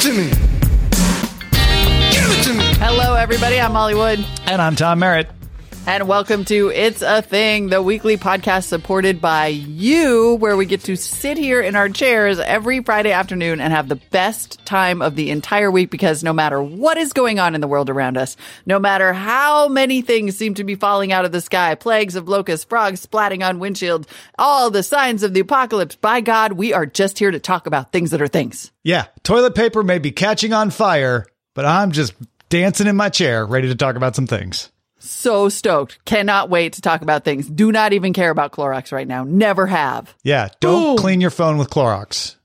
It to me. Give it to me. Hello, everybody. I'm Molly Wood, And I'm Tom Merritt. And welcome to It's a Thing, the weekly podcast supported by you, where we get to sit here in our chairs every Friday afternoon and have the best time of the entire week because no matter what is going on in the world around us, no matter how many things seem to be falling out of the sky, plagues of locusts, frogs splatting on windshields, all the signs of the apocalypse, by God, we are just here to talk about things that are things. Yeah, toilet paper may be catching on fire, but I'm just dancing in my chair, ready to talk about some things. So stoked. Cannot wait to talk about things. Do not even care about Clorox right now. Never have. Yeah, don't clean your phone with Clorox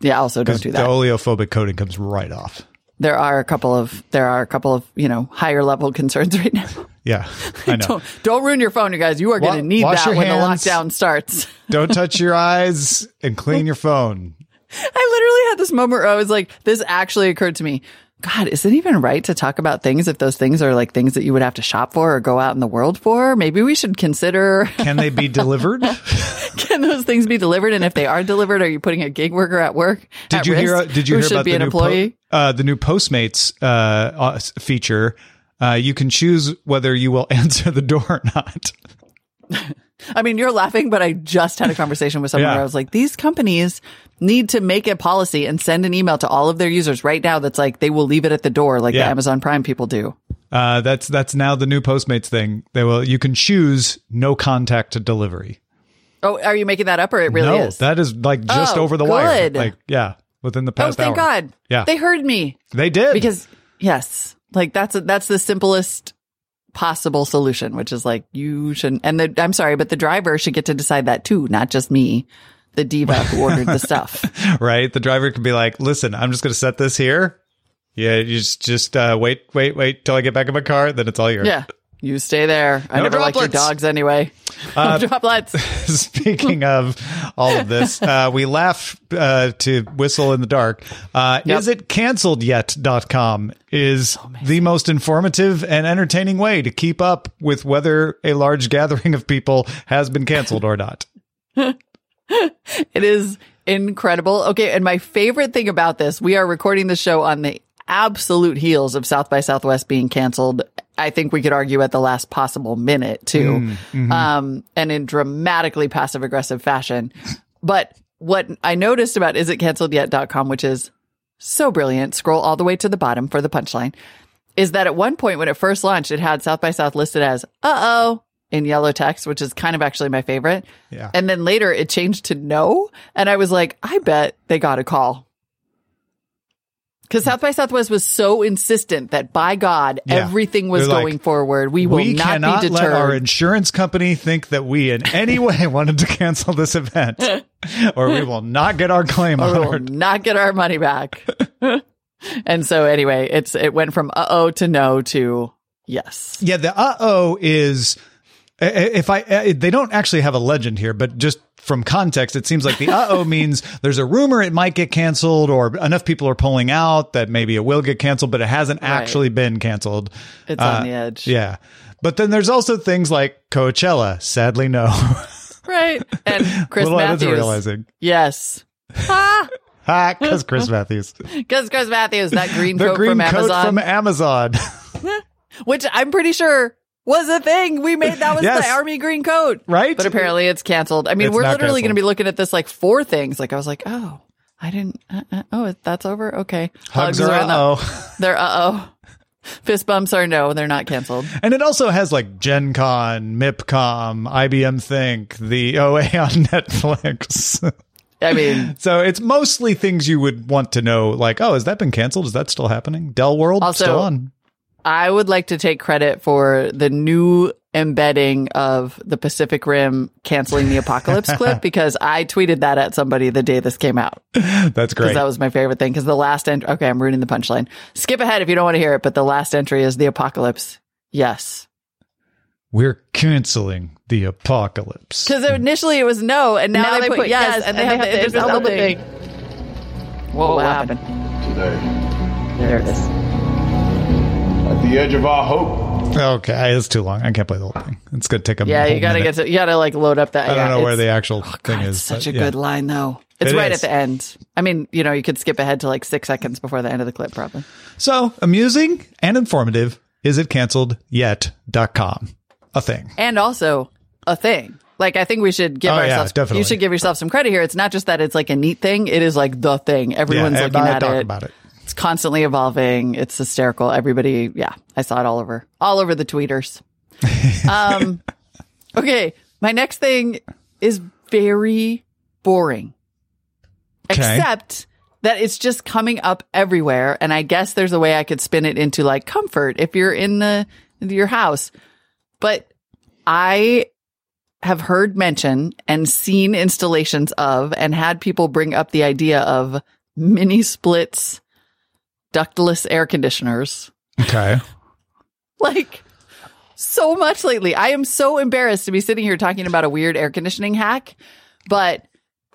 Yeah, also don't do that. the oleophobic coating comes right off. There are a couple of there are a couple of, you know, higher level concerns right now. Yeah, I know. don't don't ruin your phone, you guys. You are Wa- going to need that when hands. the lockdown starts. don't touch your eyes and clean your phone. I literally had this moment where I was like, this actually occurred to me. God, is it even right to talk about things if those things are like things that you would have to shop for or go out in the world for? Maybe we should consider Can they be delivered? can those things be delivered? And if they are delivered, are you putting a gig worker at work? Did at you hear? Did you hear about the an new employee? Po- uh, the new Postmates uh, uh, feature? Uh, you can choose whether you will answer the door or not. I mean, you're laughing, but I just had a conversation with someone Yeah. where I was like, these companies need to make a policy and send an email to all of their users right now that's like they will leave it at the door like Yeah. the Amazon Prime people do. Uh, that's that's now the new Postmates thing. They will. You can choose no contact to delivery. Oh, are you making that up or it really no, is? that is like just Oh, over the wire. Like yeah, within the past. oh, thank hour. God. Yeah, They heard me they did because yes, like that's, that's the simplest possible solution, which is like you shouldn't, and the, I'm sorry, but the driver should get to decide that too, not just me, the diva who ordered the stuff. right. The driver could be like, "Listen, I'm just going to set this here. Yeah, you just just uh, wait, wait, wait till I get back in my car. Then it's all yours." Yeah. You stay there. I No never liked your dogs anyway. Uh, no droplets. Speaking of all of this, uh, we laugh uh, to whistle in the dark. Uh, Yep. Is it canceled yet.com is the most informative and entertaining way to keep up with whether a large gathering of people has been canceled or not. It is incredible. Okay. And my favorite thing about this, we are recording the show on the absolute heels of South by Southwest being canceled. I think we could argue at the last possible minute too. Um, and in dramatically passive aggressive fashion. But what I noticed about isitcanceledyet.com, which is so brilliant, scroll all the way to the bottom for the punchline, is that at one point when it first launched, it had South by South listed as uh oh in yellow text, which is kind of actually my favorite. Yeah. And then later it changed to no. And I was like, I bet they got a call. Because South by Southwest was so insistent that by God, Yeah. everything was like, going forward. We will we not cannot be let our insurance company think that we in any way wanted to cancel this event, or we will not get our claim or we will not get our money back. and so anyway, it's it went from uh oh to no to yes. Yeah, the uh oh is if I they don't actually have a legend here, but just from context, it seems like the uh oh means there's a rumor it might get canceled, or enough people are pulling out that maybe it will get canceled, but it hasn't actually been canceled. It's Uh, on the edge. Yeah, but then there's also things like Coachella. Sadly, no. Right. And Chris Little Matthews. editorializing. Yes. Ah, Ha, because Chris Matthews, because Chris Matthews, that green the coat green from coat Amazon, from Amazon. which I'm pretty sure was a thing. We made that was Yes. the army green coat, Right? But apparently it's canceled. I mean, It's we're literally going to be looking at this like four things. Like I was like, oh, I didn't. Uh, uh, oh, that's over. Okay, Hugs are in the- uh oh. They're uh oh. Fist bumps are no. They're not canceled. And it also has like Gen Con, MIPCOM, IBM Think, the OA on Netflix. I mean, so it's mostly things you would want to know, like, oh, has that been canceled? Is that still happening? Dell World Also- still on? I would like to take credit for the new embedding of the Pacific Rim canceling the apocalypse clip because I tweeted that at somebody the day this came out. That's great. Because that was my favorite thing. Because the last entry, okay, I'm ruining the punchline. Skip ahead if you don't want to hear it, but the last entry is the apocalypse. Yes. We're canceling the apocalypse. Because initially it was no, and now, they, put, yes, and, they have the Idris Elba thing. Whoa, what happened? Today, There it is. At the edge of our hope, Okay, it's too long. I can't play the whole thing. It's gonna take a Yeah, whole you gotta minute. get to, you gotta like load up that. I don't yeah, know where the actual oh, thing God, is. It's such but a yeah. good line though. It's It right is. at the end. I mean, you know, you could skip ahead to like six seconds before the end of the clip, probably. So amusing and informative. Is it canceled yet.com? A thing. and also a thing. Like I think we should give Oh, ourselves. definitely. You should give yourself some credit here. It's not just that it's like a neat thing. It is like the thing. Everyone's yeah, looking at talk it. about it. It's constantly evolving. It's hysterical. Everybody, yeah, I saw it all over, all over the tweeters. um, okay, my next thing is very boring, Okay. except that it's just coming up everywhere. And I guess there's a way I could spin it into like comfort if you're in the your house. But I have heard mention and seen installations of and had people bring up the idea of mini splits ductless air conditioners Okay. like so much lately. I am so embarrassed to be sitting here talking about a weird air conditioning hack, but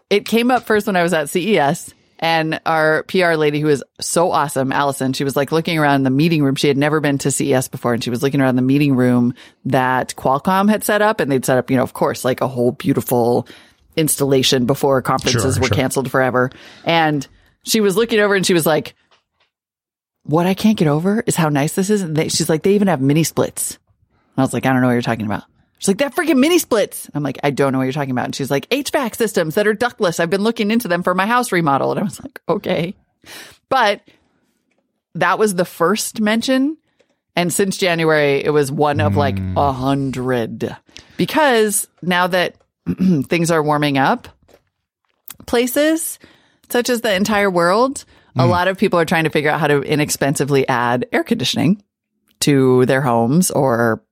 it came up first when I was at CES and our PR lady who is so awesome, Allison, she was like looking around the meeting room. She had never been to CES before and she was looking around the meeting room that Qualcomm had set up and they'd set up, you know, of course, like a whole beautiful installation before conferences Sure, were sure. canceled forever. And she was looking over and she was like, what I can't get over is how nice this is. And they, she's like, they even have mini splits. And I was like, I don't know what you're talking about. She's like, that freaking mini splits. I'm like, I don't know what you're talking about. And she's like, HVAC systems that are ductless. I've been looking into them for my house remodel. And I was like, okay. But that was the first mention. And since January, it was one of like mm. a hundred because now that things are warming up, places such as the entire world, a lot of people are trying to figure out how to inexpensively add air conditioning to their homes or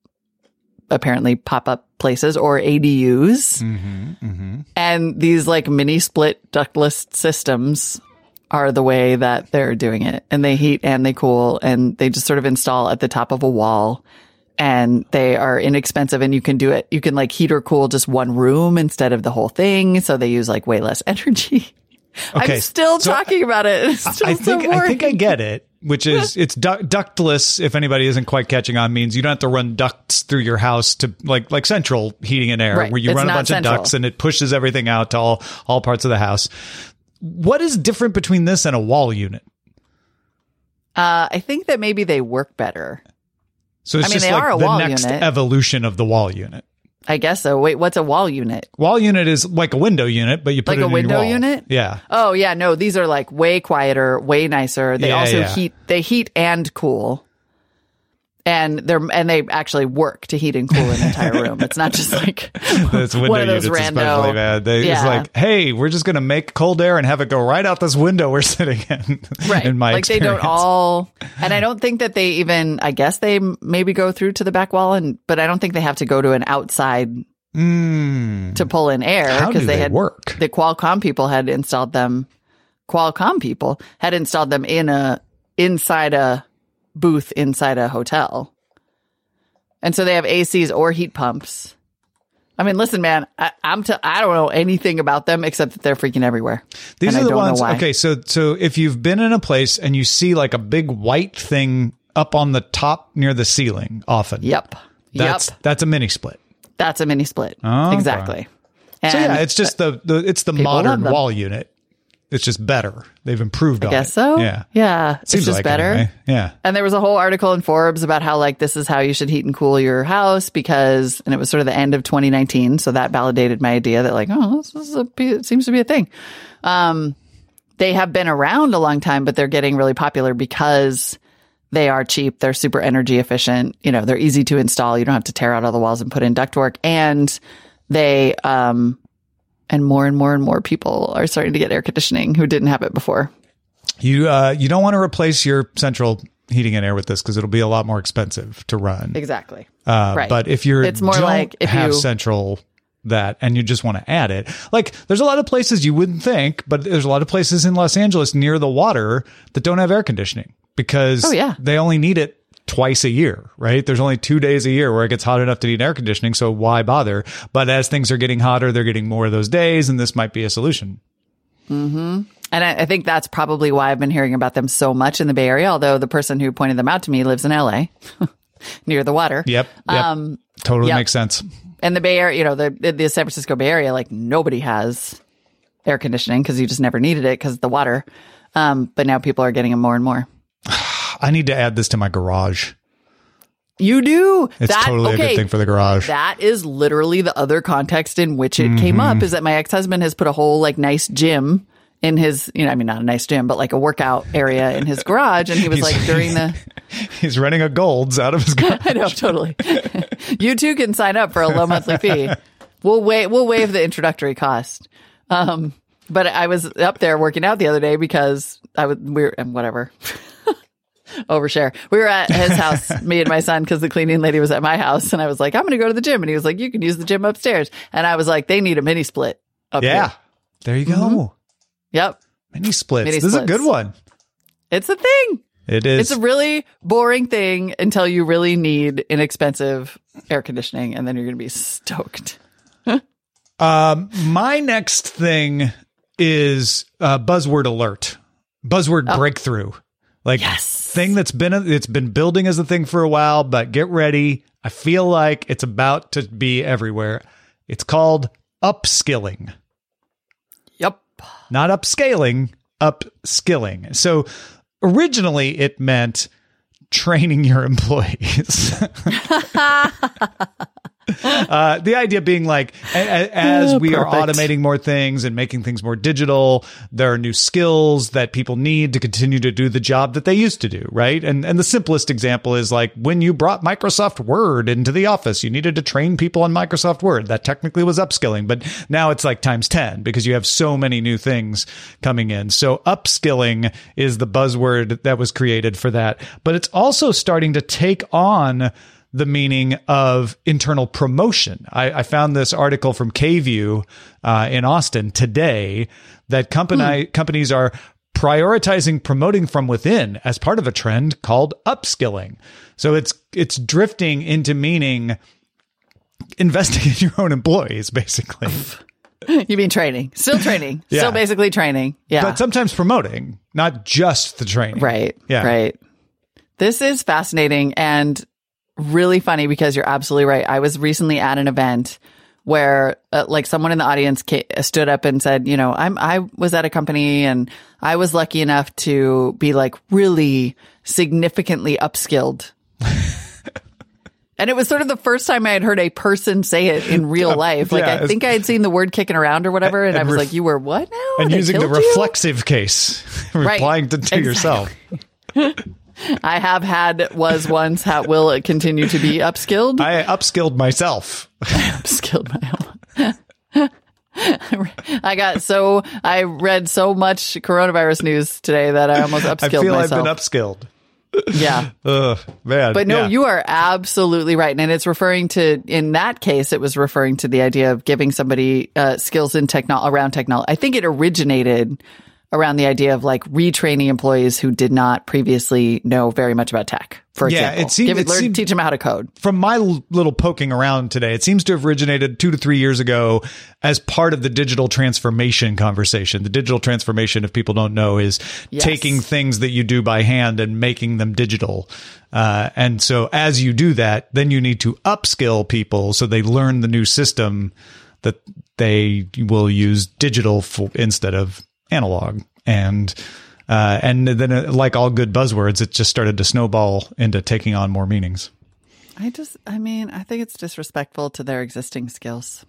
apparently pop up places or ADUs. Mm-hmm, mm-hmm. And these like mini split ductless systems are the way that they're doing it. And they heat and they cool and they just sort of install at the top of a wall. And they are inexpensive and you can do it. You can like heat or cool just one room instead of the whole thing. So they use like way less energy. Okay, I'm still so talking about it. Still I think boring. I think I get it, which is it's du- ductless. If anybody isn't quite catching on, means you don't have to run ducts through your house to like like central heating and air, Right. where you It's run a bunch central. of ducts and it pushes everything out to all all parts of the house. What is different between this and a wall unit? Uh, I think that maybe they work better. So it's I mean, just like the next unit. evolution of the wall unit. I guess so. Wait, what's a wall unit? Wall unit is like a window unit, but you put Like it a window unit? Yeah. Oh yeah, no, these are like way quieter, way nicer. They Yeah, also yeah. heat they heat and cool. And they're and they actually work to heat and cool an entire room. It's not just like That's window one of those units rando. especially bad. They, It's like, hey, we're just going to make cold air and have it go right out this window we're sitting in. right. In my like they don't all, and I don't think that they even. I guess they maybe go through to the back wall, and but I don't think they have to go to an outside Mm. to pull in air because they, they had work? The Qualcomm people had installed them. Qualcomm people had installed them in a inside a booth inside a hotel, and so they have ACs or heat pumps. I mean, listen, man, I, I'm t- I don't know anything about them except that they're freaking everywhere. These are the ones. Okay, so so if you've been in a place and you see like a big white thing up on the top near the ceiling, often. Yep. That's yep. that's a mini split. That's a mini split. Exactly. So yeah, it's just the, the it's the modern wall unit. It's just better. They've improved it. I on guess it. so. Yeah. Yeah. It's Seems just like better. anyway. Yeah. And there was a whole article in Forbes about how like this is how you should heat and cool your house because, and it was sort of the end of 2019. So that validated my idea that like, oh, this is a, it seems to be a thing. Um, they have been around a long time, but they're getting really popular because they are cheap. They're super energy efficient. You know, they're easy to install. You don't have to tear out all the walls and put in ductwork. And they, um, and more and more and more people are starting to get air conditioning who didn't have it before. You uh you don't want to replace your central heating and air with this because it'll be a lot more expensive to run. Exactly. Uh, right. But if you're It's more like if have you- central that and you just want to add it, like there's a lot of places you wouldn't think, but there's a lot of places in Los Angeles near the water that don't have air conditioning because Oh, yeah. they only need it twice a year, right? There's only two days a year where it gets hot enough to need air conditioning, so why bother? But as things are getting hotter, they're getting more of those days, and this might be a solution. And I, I think that's probably why I've been hearing about them so much in the Bay Area. Although the person who pointed them out to me lives in LA, near the water. Yep. yep. Um, totally yep. makes sense. And the Bay Area, you know, the the San Francisco Bay Area, like nobody has air conditioning because you just never needed it because of the water. Um, but now people are getting them more and more. I need to add this to my garage. You do. It's that, totally okay, a good thing for the garage. That is literally the other context in which it came Mm-hmm. up is that my ex husband has put a whole like nice gym in his, you know, I mean, not a nice gym, but like a workout area in his garage. And he was like during the, He's running a golds out of his garage. I know, totally. you too can sign up for a low monthly fee. We'll wait, we'll waive the introductory cost. Um, but I was up there working out the other day because I would, we're, and whatever. Overshare. We were at his house, me and my son, because the cleaning lady was at my house, and I was like, "I'm going to go to the gym," and he was like, "You can use the gym upstairs," and I was like, "They need a mini split." Up Yeah. here. There you go. Yep, Mini splits. Mini this is a good one. it's a thing. It is. It's a really boring thing until you really need inexpensive air conditioning, and then you're going to be stoked. um, my next thing is uh, buzzword alert, buzzword breakthrough. Like. Yes. thing that's been it's been building as a thing for a while, but get ready. I feel like it's about to be everywhere. It's called upskilling. Yep. not upscaling, upskilling. So originally it meant training your employees. Uh, the idea being like, a- a- as we are automating more things and making things more digital, there are new skills that people need to continue to do the job that they used to do, right? And and the simplest example is like when you brought Microsoft Word into the office, you needed to train people on Microsoft Word. That technically was upskilling, but now it's like times 10 because you have so many new things coming in. So upskilling is the buzzword that was created for that, but it's also starting to take on the meaning of internal promotion. I, I found this article from KVUE uh, in Austin today that company companies are prioritizing promoting from within as part of a trend called upskilling. So it's it's drifting into meaning investing in your own employees, basically, You mean training? Still training. Yeah. Still basically training. Yeah. but sometimes promoting, not just the training. Right. Yeah. Right. This is fascinating and really funny because you're absolutely right. I was recently at an event where uh, like someone in the audience ca- stood up and said, you know, I'm I was at a company and I was lucky enough to be like really significantly upskilled. And it was sort of the first time I had heard a person say it in real life. Like yeah, I think I had seen the word kicking around or whatever, and, And I was ref- like, "You were what now?" And I using the killed you?" reflexive case, replying to, to Exactly. yourself. I have had, was once, ha will it continue to be upskilled? I upskilled myself. I upskilled my own. I got so, I read so much coronavirus news today that I almost upskilled. Myself. I feel myself. I've been upskilled. yeah. Ugh, man. But no, yeah. you are absolutely right. And it's referring to, in that case, it was referring to the idea of giving somebody uh, skills in techno around technology. I think it originated around the idea of like retraining employees who did not previously know very much about tech. For Yeah, example, it Give it learn, seemed- teach them how to code. from my l- little poking around today, it seems to have originated two to three years ago as part of the digital transformation conversation. The digital transformation, if people don't know, is Yes. taking things that you do by hand and making them digital. Uh, and so as you do that, then you need to upskill people so they learn the new system that they will use digital for, instead of analog. And uh, and then, uh, like all good buzzwords, it just started to snowball into taking on more meanings. I just, I mean, I think it's disrespectful to their existing skills.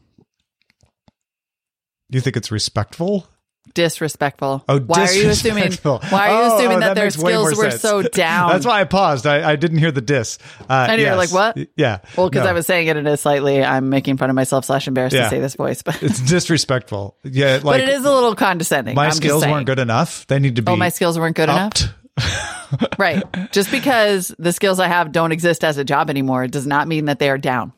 You think it's respectful? Disrespectful. Oh, why are you assuming? Why are you Oh, assuming oh, that, their way more skills were sense. so down? That's why I paused. I, I didn't hear the diss. Uh, And you're like, what? Yeah. Well, because No. I was saying it in a slightly, I'm making fun of myself slash embarrassed Yeah. to say this voice, but It's disrespectful. Yeah, like but it is a little condescending. my I'm skills weren't good enough. They need to be. Oh, my skills weren't good enough. right. Just because the skills I have don't exist as a job anymore does not mean that they are down.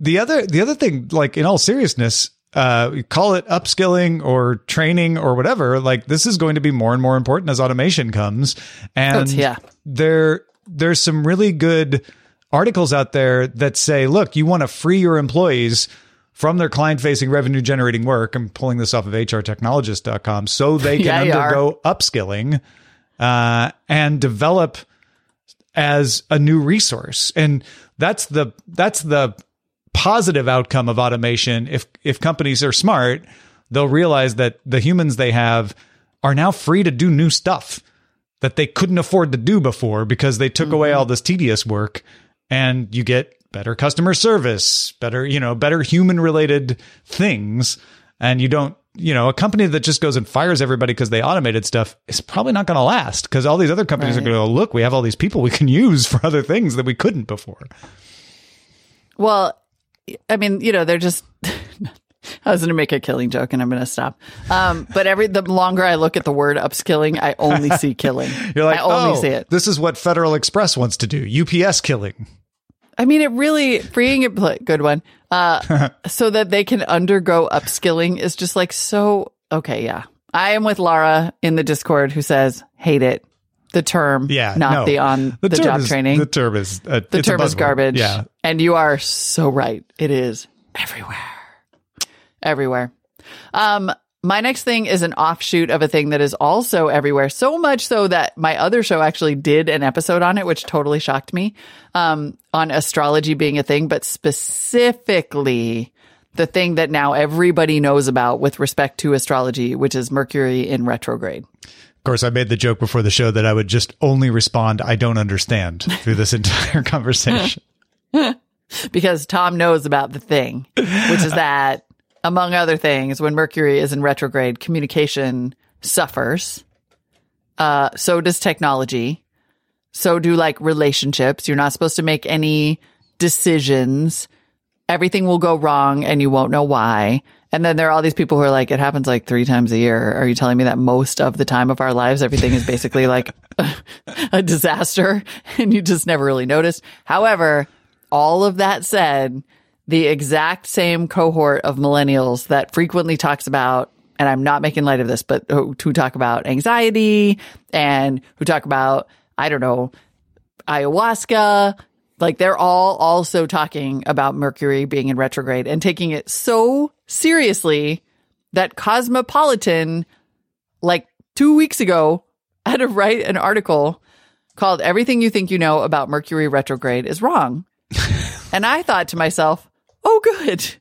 The other the other thing, like in all seriousness, uh, call it upskilling or training or whatever. Like this is going to be more and more important as automation comes, and Oh, yeah. there there's some really good articles out there that say, look, you want to free your employees from their client facing revenue generating work. I'm pulling this off of hrtechnologist.com so they can Yeah, are. undergo upskilling uh, and develop as a new resource. And that's the that's the positive outcome of automation. If if companies are smart, they'll realize that the humans they have are now free to do new stuff that they couldn't afford to do before because they took away mm-hmm. all this tedious work and you get better customer service, better, you know, better human related things and you don't you know, a company that just goes and fires everybody because they automated stuff is probably not going to last because all these other companies are going to go, look, we have all these people we can use for other things that we couldn't before. Well, I mean, you know, they're just. I was going to make a killing joke, and I'm going to stop. Um, but every the longer I look at the word upskilling, I only see killing. You're like, I only oh, see it. this is what Federal Express wants to do. UPS killing. I mean, it really freeing it. Good one. Uh, so that they can undergo upskilling is just like so. Okay, yeah. I am with Lara in the Discord who says hate it. The term, Yeah, not no. the on the, term job is- training. The term is uh, the term is garbage. Yeah, And you are so right. It is everywhere. Everywhere. Um, my next thing is an offshoot of a thing that is also everywhere. So much so that my other show actually did an episode on it, which totally shocked me. Um, on astrology being a thing, but specifically the thing that now everybody knows about with respect to astrology, which is Mercury in retrograde. Of course, I made the joke before the show that I would just only respond, "I don't understand" through this entire conversation. because Tom knows about the thing, which is that, among other things, when Mercury is in retrograde, communication suffers. Uh, so does technology. So do like relationships. You're not supposed to make any decisions. Everything will go wrong and you won't know why. And then there are all these people who are like, it happens like three times a year. Are you telling me that most of the time of our lives, everything is basically like a disaster and you just never really noticed? However, all of that said, the exact same cohort of millennials that frequently talks about, and I'm not making light of this, but who, who talk about anxiety and who talk about, I don't know, ayahuasca. Like they're all also talking about Mercury being in retrograde and taking it so seriously that Cosmopolitan, like two weeks ago, had to write an article called Everything You Think You Know About Mercury Retrograde is Wrong. and I thought to myself, oh, good.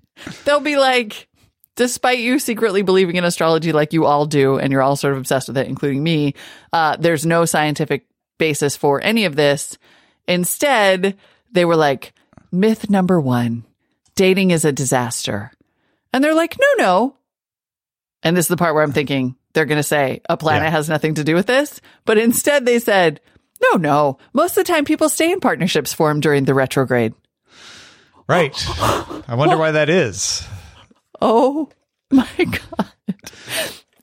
They'll be like, despite you secretly believing in astrology like you all do, and you're all sort of obsessed with it, including me, uh, there's no scientific basis for any of this. Instead, they were like, myth number one dating is a disaster. And they're like, no, no. And this is the part where I'm thinking they're going to say a planet Yeah. has nothing to do with this. But instead, they said, no, no. Most of the time, people stay in partnerships formed during the retrograde. Right. I wonder why that is. Oh my God.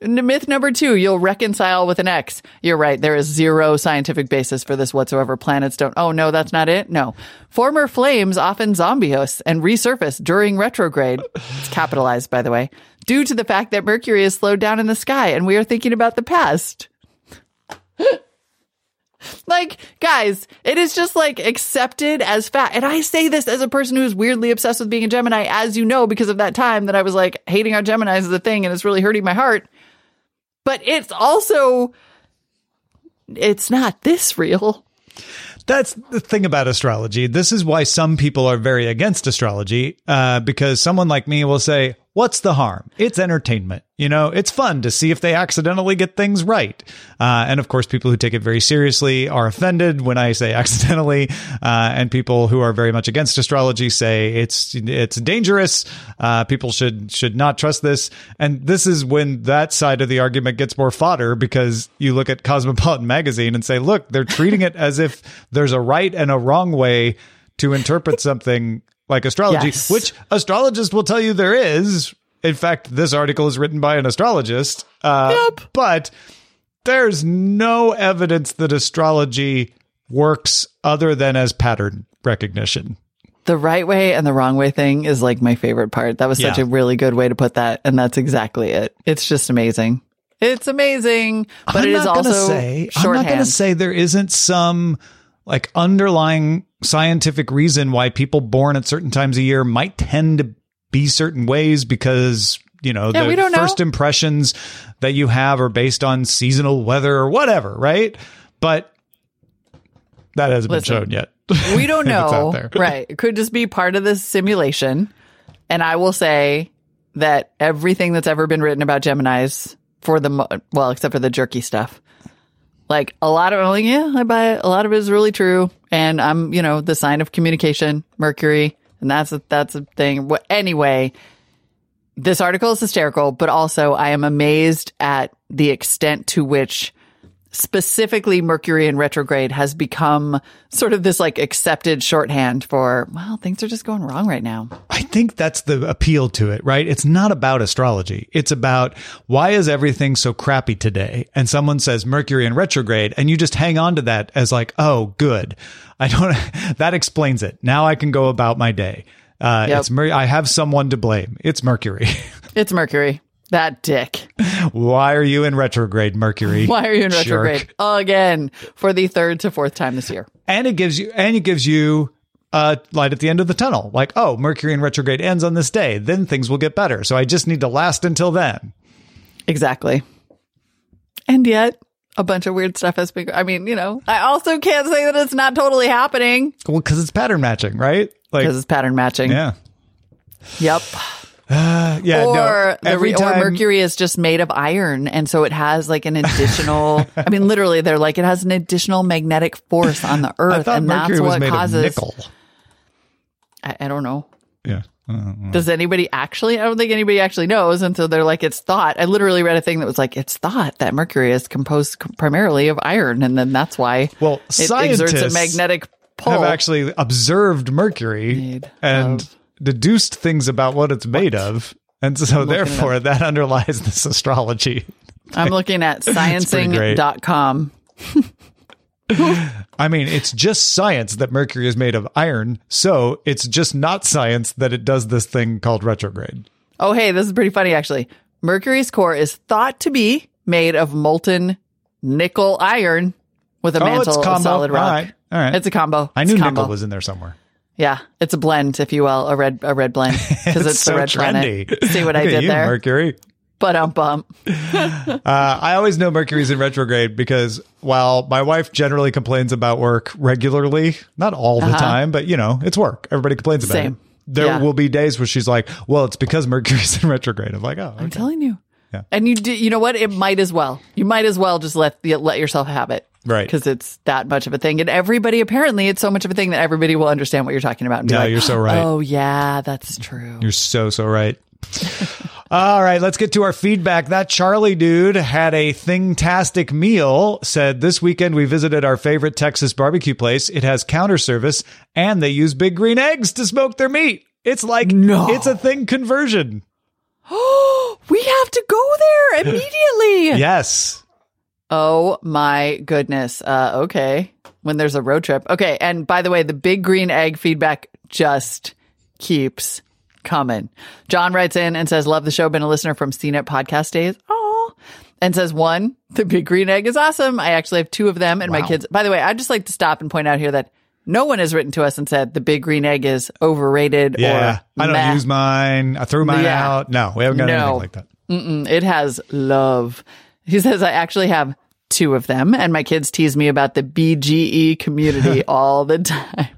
Myth number two, you'll reconcile with an ex. You're right. There is zero scientific basis for this whatsoever. Planets don't. Oh, no, that's not it. No. Former flames often zombieose and resurface during retrograde. It's capitalized, by the way, due to the fact that Mercury is slowed down in the sky and we are thinking about the past. Like, guys, it is just like accepted as fact. And I say this as a person who's weirdly obsessed with being a Gemini, as you know, because of that time that I was like hating our Geminis as a thing and it's really hurting my heart. But it's also, it's not this real. That's the thing about astrology. This is why some people are very against astrology, uh, because someone like me will say, What's the harm? It's entertainment. You know, it's fun to see if they accidentally get things right. Uh, and of course, people who take it very seriously are offended when I say accidentally. Uh, and people who are very much against astrology say it's, it's dangerous. Uh, people should, should not trust this. And this is when that side of the argument gets more fodder because you look at Cosmopolitan magazine and say, look, they're treating it as if there's a right and a wrong way to interpret something like astrology, Yes. which astrologists will tell you there is. In fact, this article is written by an astrologist. Uh, Yep. But there's no evidence that astrology works other than as pattern recognition. The right way and the wrong way thing is like my favorite part. That was such Yeah. a really good way to put that. And that's exactly it. It's just amazing. It's amazing, but I'm it is also say, I'm not going to say there isn't some like underlying scientific reason why people born at certain times of year might tend to be certain ways because you know Yeah, the don't know. first impressions that you have are based on seasonal weather or whatever, right? But that hasn't Listen, been shown yet. we don't If it's out know. Right. It could just be part of the simulation. And I will say that everything that's ever been written about Geminis for the, mo- well, except for the jerky stuff, like a lot of, like, yeah, I buy it. A lot of it is really true. And I'm, you know, the sign of communication, Mercury. And that's a, that's a thing. What, anyway, this article is hysterical, but also I am amazed at the extent to which specifically Mercury in retrograde has become sort of this like accepted shorthand for, well, things are just going wrong right now. I think that's the appeal to it, right? It's not about astrology. It's about why is everything so crappy today? And someone says Mercury in retrograde and you just hang on to that as like, oh, good. I don't, that explains it. Now I can go about my day. Uh, Yep. it's Mer- I have someone to blame. It's Mercury. It's Mercury. That dick. why are you in retrograde, Mercury? Why are you in Jerk. retrograde again for the third to fourth time this year? And it gives you, and it gives you, uh, light at the end of the tunnel. Like, oh, Mercury in retrograde ends on this day. Then things will get better. So I just need to last until then. Exactly. And yet, a bunch of weird stuff has been. I mean, you know, I also can't say that it's not totally happening Well, because it's pattern matching, right? Like, because it's pattern matching. yeah. Yep. Yeah, or no. the Every re- or Mercury is just made of iron, and so it has like an additional. I mean, literally, they're like it has an additional magnetic force on the Earth, and Mercury that's was what made causes. of nickel. I, I don't know. Yeah, Uh, Does anybody actually? I don't think anybody actually knows, and so they're like, it's thought. I literally read a thing that was like, it's thought that Mercury is composed primarily of iron, and then that's why Well, it exerts a magnetic pull. have actually observed Mercury Made and of- deduced things about what it's made of, and so therefore that underlies this astrology. I'm looking at sciencing.com. I mean, it's just science that Mercury is made of iron, so it's just not science that it does this thing called retrograde. Oh, hey, this is pretty funny actually. Mercury's core is thought to be made of molten nickel iron with a Oh, mantle combo. of solid rock. All right, all right. It's a combo. I It's knew combo. nickel was in there somewhere. Yeah, it's a blend, if you will, a red a red blend because it's, so the red trendy. planet. See what I did you, there? Mercury. But um bump. Uh, I always know Mercury's in retrograde because while my wife generally complains about work regularly, not all the time, but you know, it's work. Everybody complains about Uh-huh. Same. it. There Yeah. will be days where she's like, well, it's because Mercury's in retrograde. I'm like, oh, I'm telling you. Yeah. And you do, you know what? It might as well. You might as well just let the, let yourself have it. Right. Because it's that much of a thing. And everybody, apparently, it's so much of a thing that everybody will understand what you're talking about. And be Yeah, like, you're so right. Oh, yeah, that's true. You're so, so right. All right, let's get to our feedback. That Charlie dude had a thing-tastic meal. Said this weekend we visited our favorite Texas barbecue place. It has counter service and they use big green eggs to smoke their meat. It's like No. it's a thing conversion. Oh, we have to go there immediately. Yes. Oh my goodness. Uh, okay. When there's a road trip. Okay. And by the way, the big green egg feedback just keeps coming. John writes in and says, Love the show. Been a listener from CNET podcast days. Oh. And says, one, the big green egg is awesome. I actually have two of them and my kids. By the way, I'd just like to stop and point out here that no one has written to us and said the big green egg is overrated Yeah. or I don't meh. use mine. I threw mine Yeah. out. No, we haven't got No. anything like that. Mm, It has love. He says, I actually have two of them, and my kids tease me about the BGE community all the time.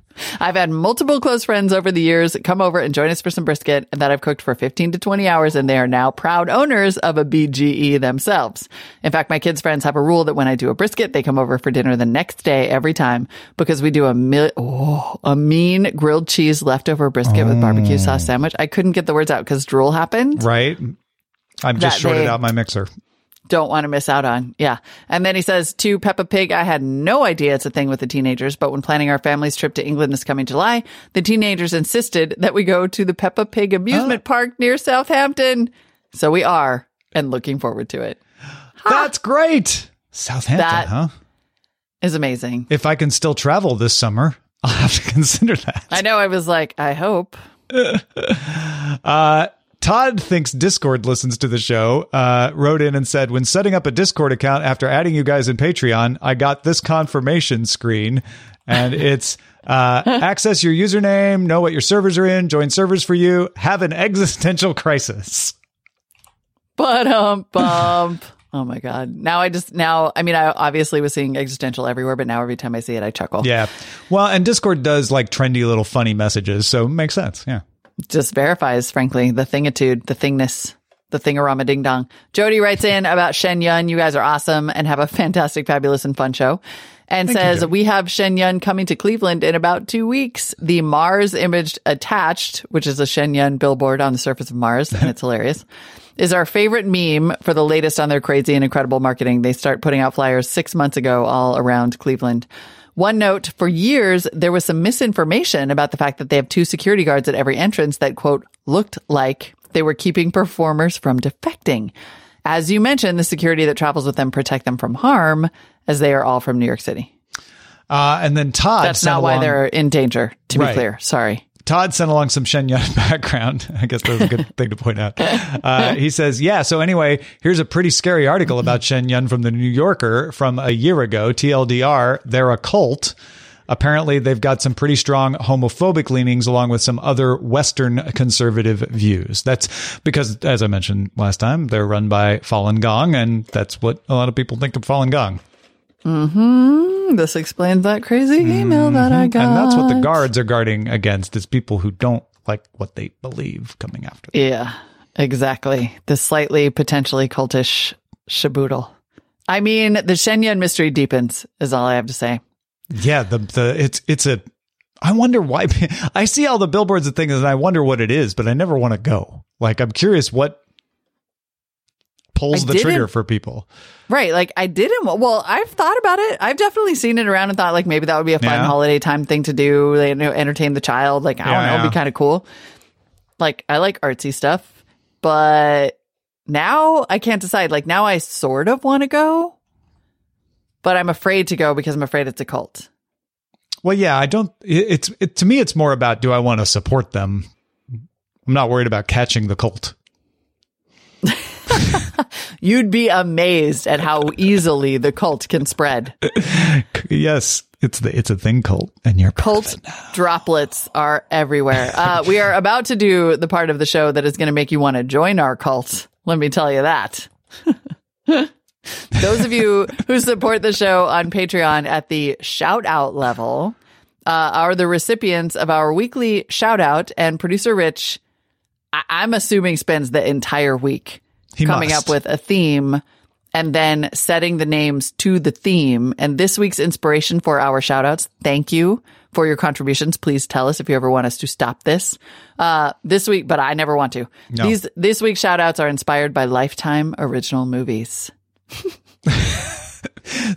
I've had multiple close friends over the years come over and join us for some brisket that I've cooked for 15 to 20 hours, and they are now proud owners of a BGE themselves. In fact, my kids' friends have a rule that when I do a brisket, they come over for dinner the next day every time because we do a mil- oh, a mean grilled cheese leftover brisket with barbecue sauce mm. sandwich. I couldn't get the words out because drool happened Right? I'm just shorted they- out my mixer. Don't want to miss out on. Yeah. And then he says to Peppa Pig, I had no idea it's a thing with the teenagers, but when planning our family's trip to England this coming July, the teenagers insisted that we go to the Peppa Pig amusement park near Southampton. So we are and looking forward to it. That's great. Southampton, That- huh? Is amazing. If I can still travel this summer, I'll have to consider that. I know. I was like, I hope. Uh, Todd thinks Discord listens to the show. Uh, wrote in and said, when setting up a Discord account after adding you guys in Patreon, I got this confirmation screen, and it's uh, access your username, know what your servers are in, join servers for you, have an existential crisis. But um bump. Oh my god. Now I just now I mean I obviously was seeing existential everywhere, but now every time I see it I chuckle. Yeah. Well, and Discord does like trendy little funny messages, so it makes sense. Yeah. Just verifies, frankly, the thingitude, the thingness, the thingarama ding dong. Jody writes in about Shen Yun. You guys are awesome and have a fantastic, fabulous, and fun show. And says, we have Shen Yun coming to Cleveland in about two weeks. The Mars image attached, which is a Shen Yun billboard on the surface of Mars, and it's hilarious, is our favorite meme for the latest on their crazy and incredible marketing. They start putting out flyers six months ago all around Cleveland. One note, for years, there was some misinformation about the fact that they have two security guards at every entrance that, quote, looked like they were keeping performers from defecting. As you mentioned, the security that travels with them protect them from harm as they are all from New York City. Uh, and then Todd. That's not why along- they're in danger, to be clear. Sorry. Todd sent along some Shen Yun background. I guess that's a good thing to point out. Uh, he says, yeah, so anyway, here's a pretty scary article about Shen Yun from the New Yorker from a year ago. TLDR, they're a cult. Apparently, they've got some pretty strong homophobic leanings along with some other Western conservative views. That's because, as I mentioned last time, they're run by Falun Gong, and that's what a lot of people think of Falun Gong. This explains that crazy email that I got. Mm-hmm. And that's what the guards are guarding against is people who don't like what they believe coming after them. Yeah, exactly. The slightly potentially cultish shaboodle. I mean, the Shen Yun mystery deepens, is all I have to say. Yeah, the the it's it's a. I wonder why. I see all the billboards and things, and I wonder what it is, but I never want to go. Like, I'm curious what pulls I the trigger for people. Right. Like I didn't. Well, I've thought about it. I've definitely seen it around and thought like maybe that would be a fun Yeah. holiday time thing to do. They you know, entertain the child. Like I don't Yeah, know, it'd be kind of cool. Like I like artsy stuff, but now I can't decide. Like now I sort of want to go, but I'm afraid to go because I'm afraid it's a cult. Well, yeah, I don't. It's it, to me, it's more about do I want to support them. I'm not worried about catching the cult. You'd be amazed at how easily the cult can spread. Yes, it's the it's a thing cult, and of Cult droplets are everywhere. Uh, we are about to do the part of the show that is going to make you want to join our cult. Let me tell you that. Those of you who support the show on Patreon at the shout out level uh, are the recipients of our weekly shout out, and producer Rich, I- I'm assuming, spends the entire week He coming must. up with a theme and then setting the names to the theme. And this week's inspiration for our shout outs, thank you for your contributions. Please tell us if you ever want us to stop this. Uh, this week, but I never want to. No. These this week's shout outs are inspired by lifetime original movies.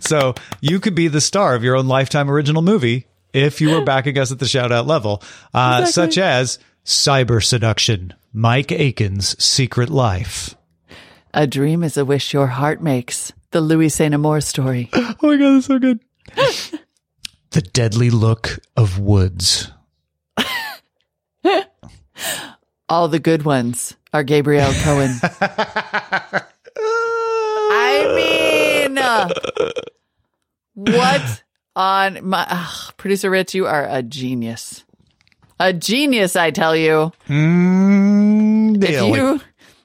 So you could be the star of your own lifetime original movie if you were backing us at the shout out level, uh, such as Cyber Seduction, Mike Aiken's Secret Life. A dream is a wish your heart makes. The Louis Saint Amour story. Oh my god, that's so good. the Deadly Look of Woods. All the good ones are Gabriel Cohen. I mean, uh, what on my ugh, producer Rich? You are a genius, a genius. I tell you. Mm, If deal. you,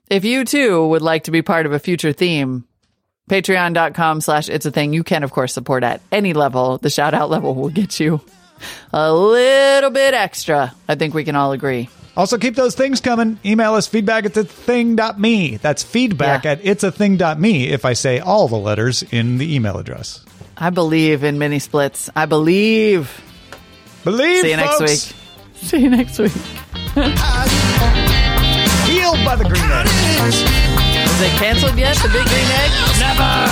if you too would like to be part of a future theme, patreon.com slash it's a thing. You can, of course, support at any level. The shout out level will get you a little bit extra. I think we can all agree. Also, keep those things coming. Email us feedback at the thing.me. That's feedback Yeah. at it's a thing.me if I say all the letters in the email address. I believe in mini splits. I believe. Believe, See you next week. See you next week. Healed by the green egg. Is it canceled yet? The big green egg? Never.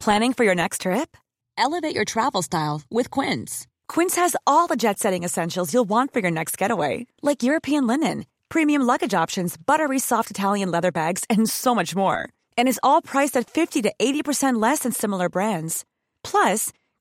Planning for your next trip? Elevate your travel style with Quince. Quince has all the jet setting essentials you'll want for your next getaway, like European linen, premium luggage options, buttery soft Italian leather bags, and so much more. And is all priced at 50 to 80% less than similar brands. Plus,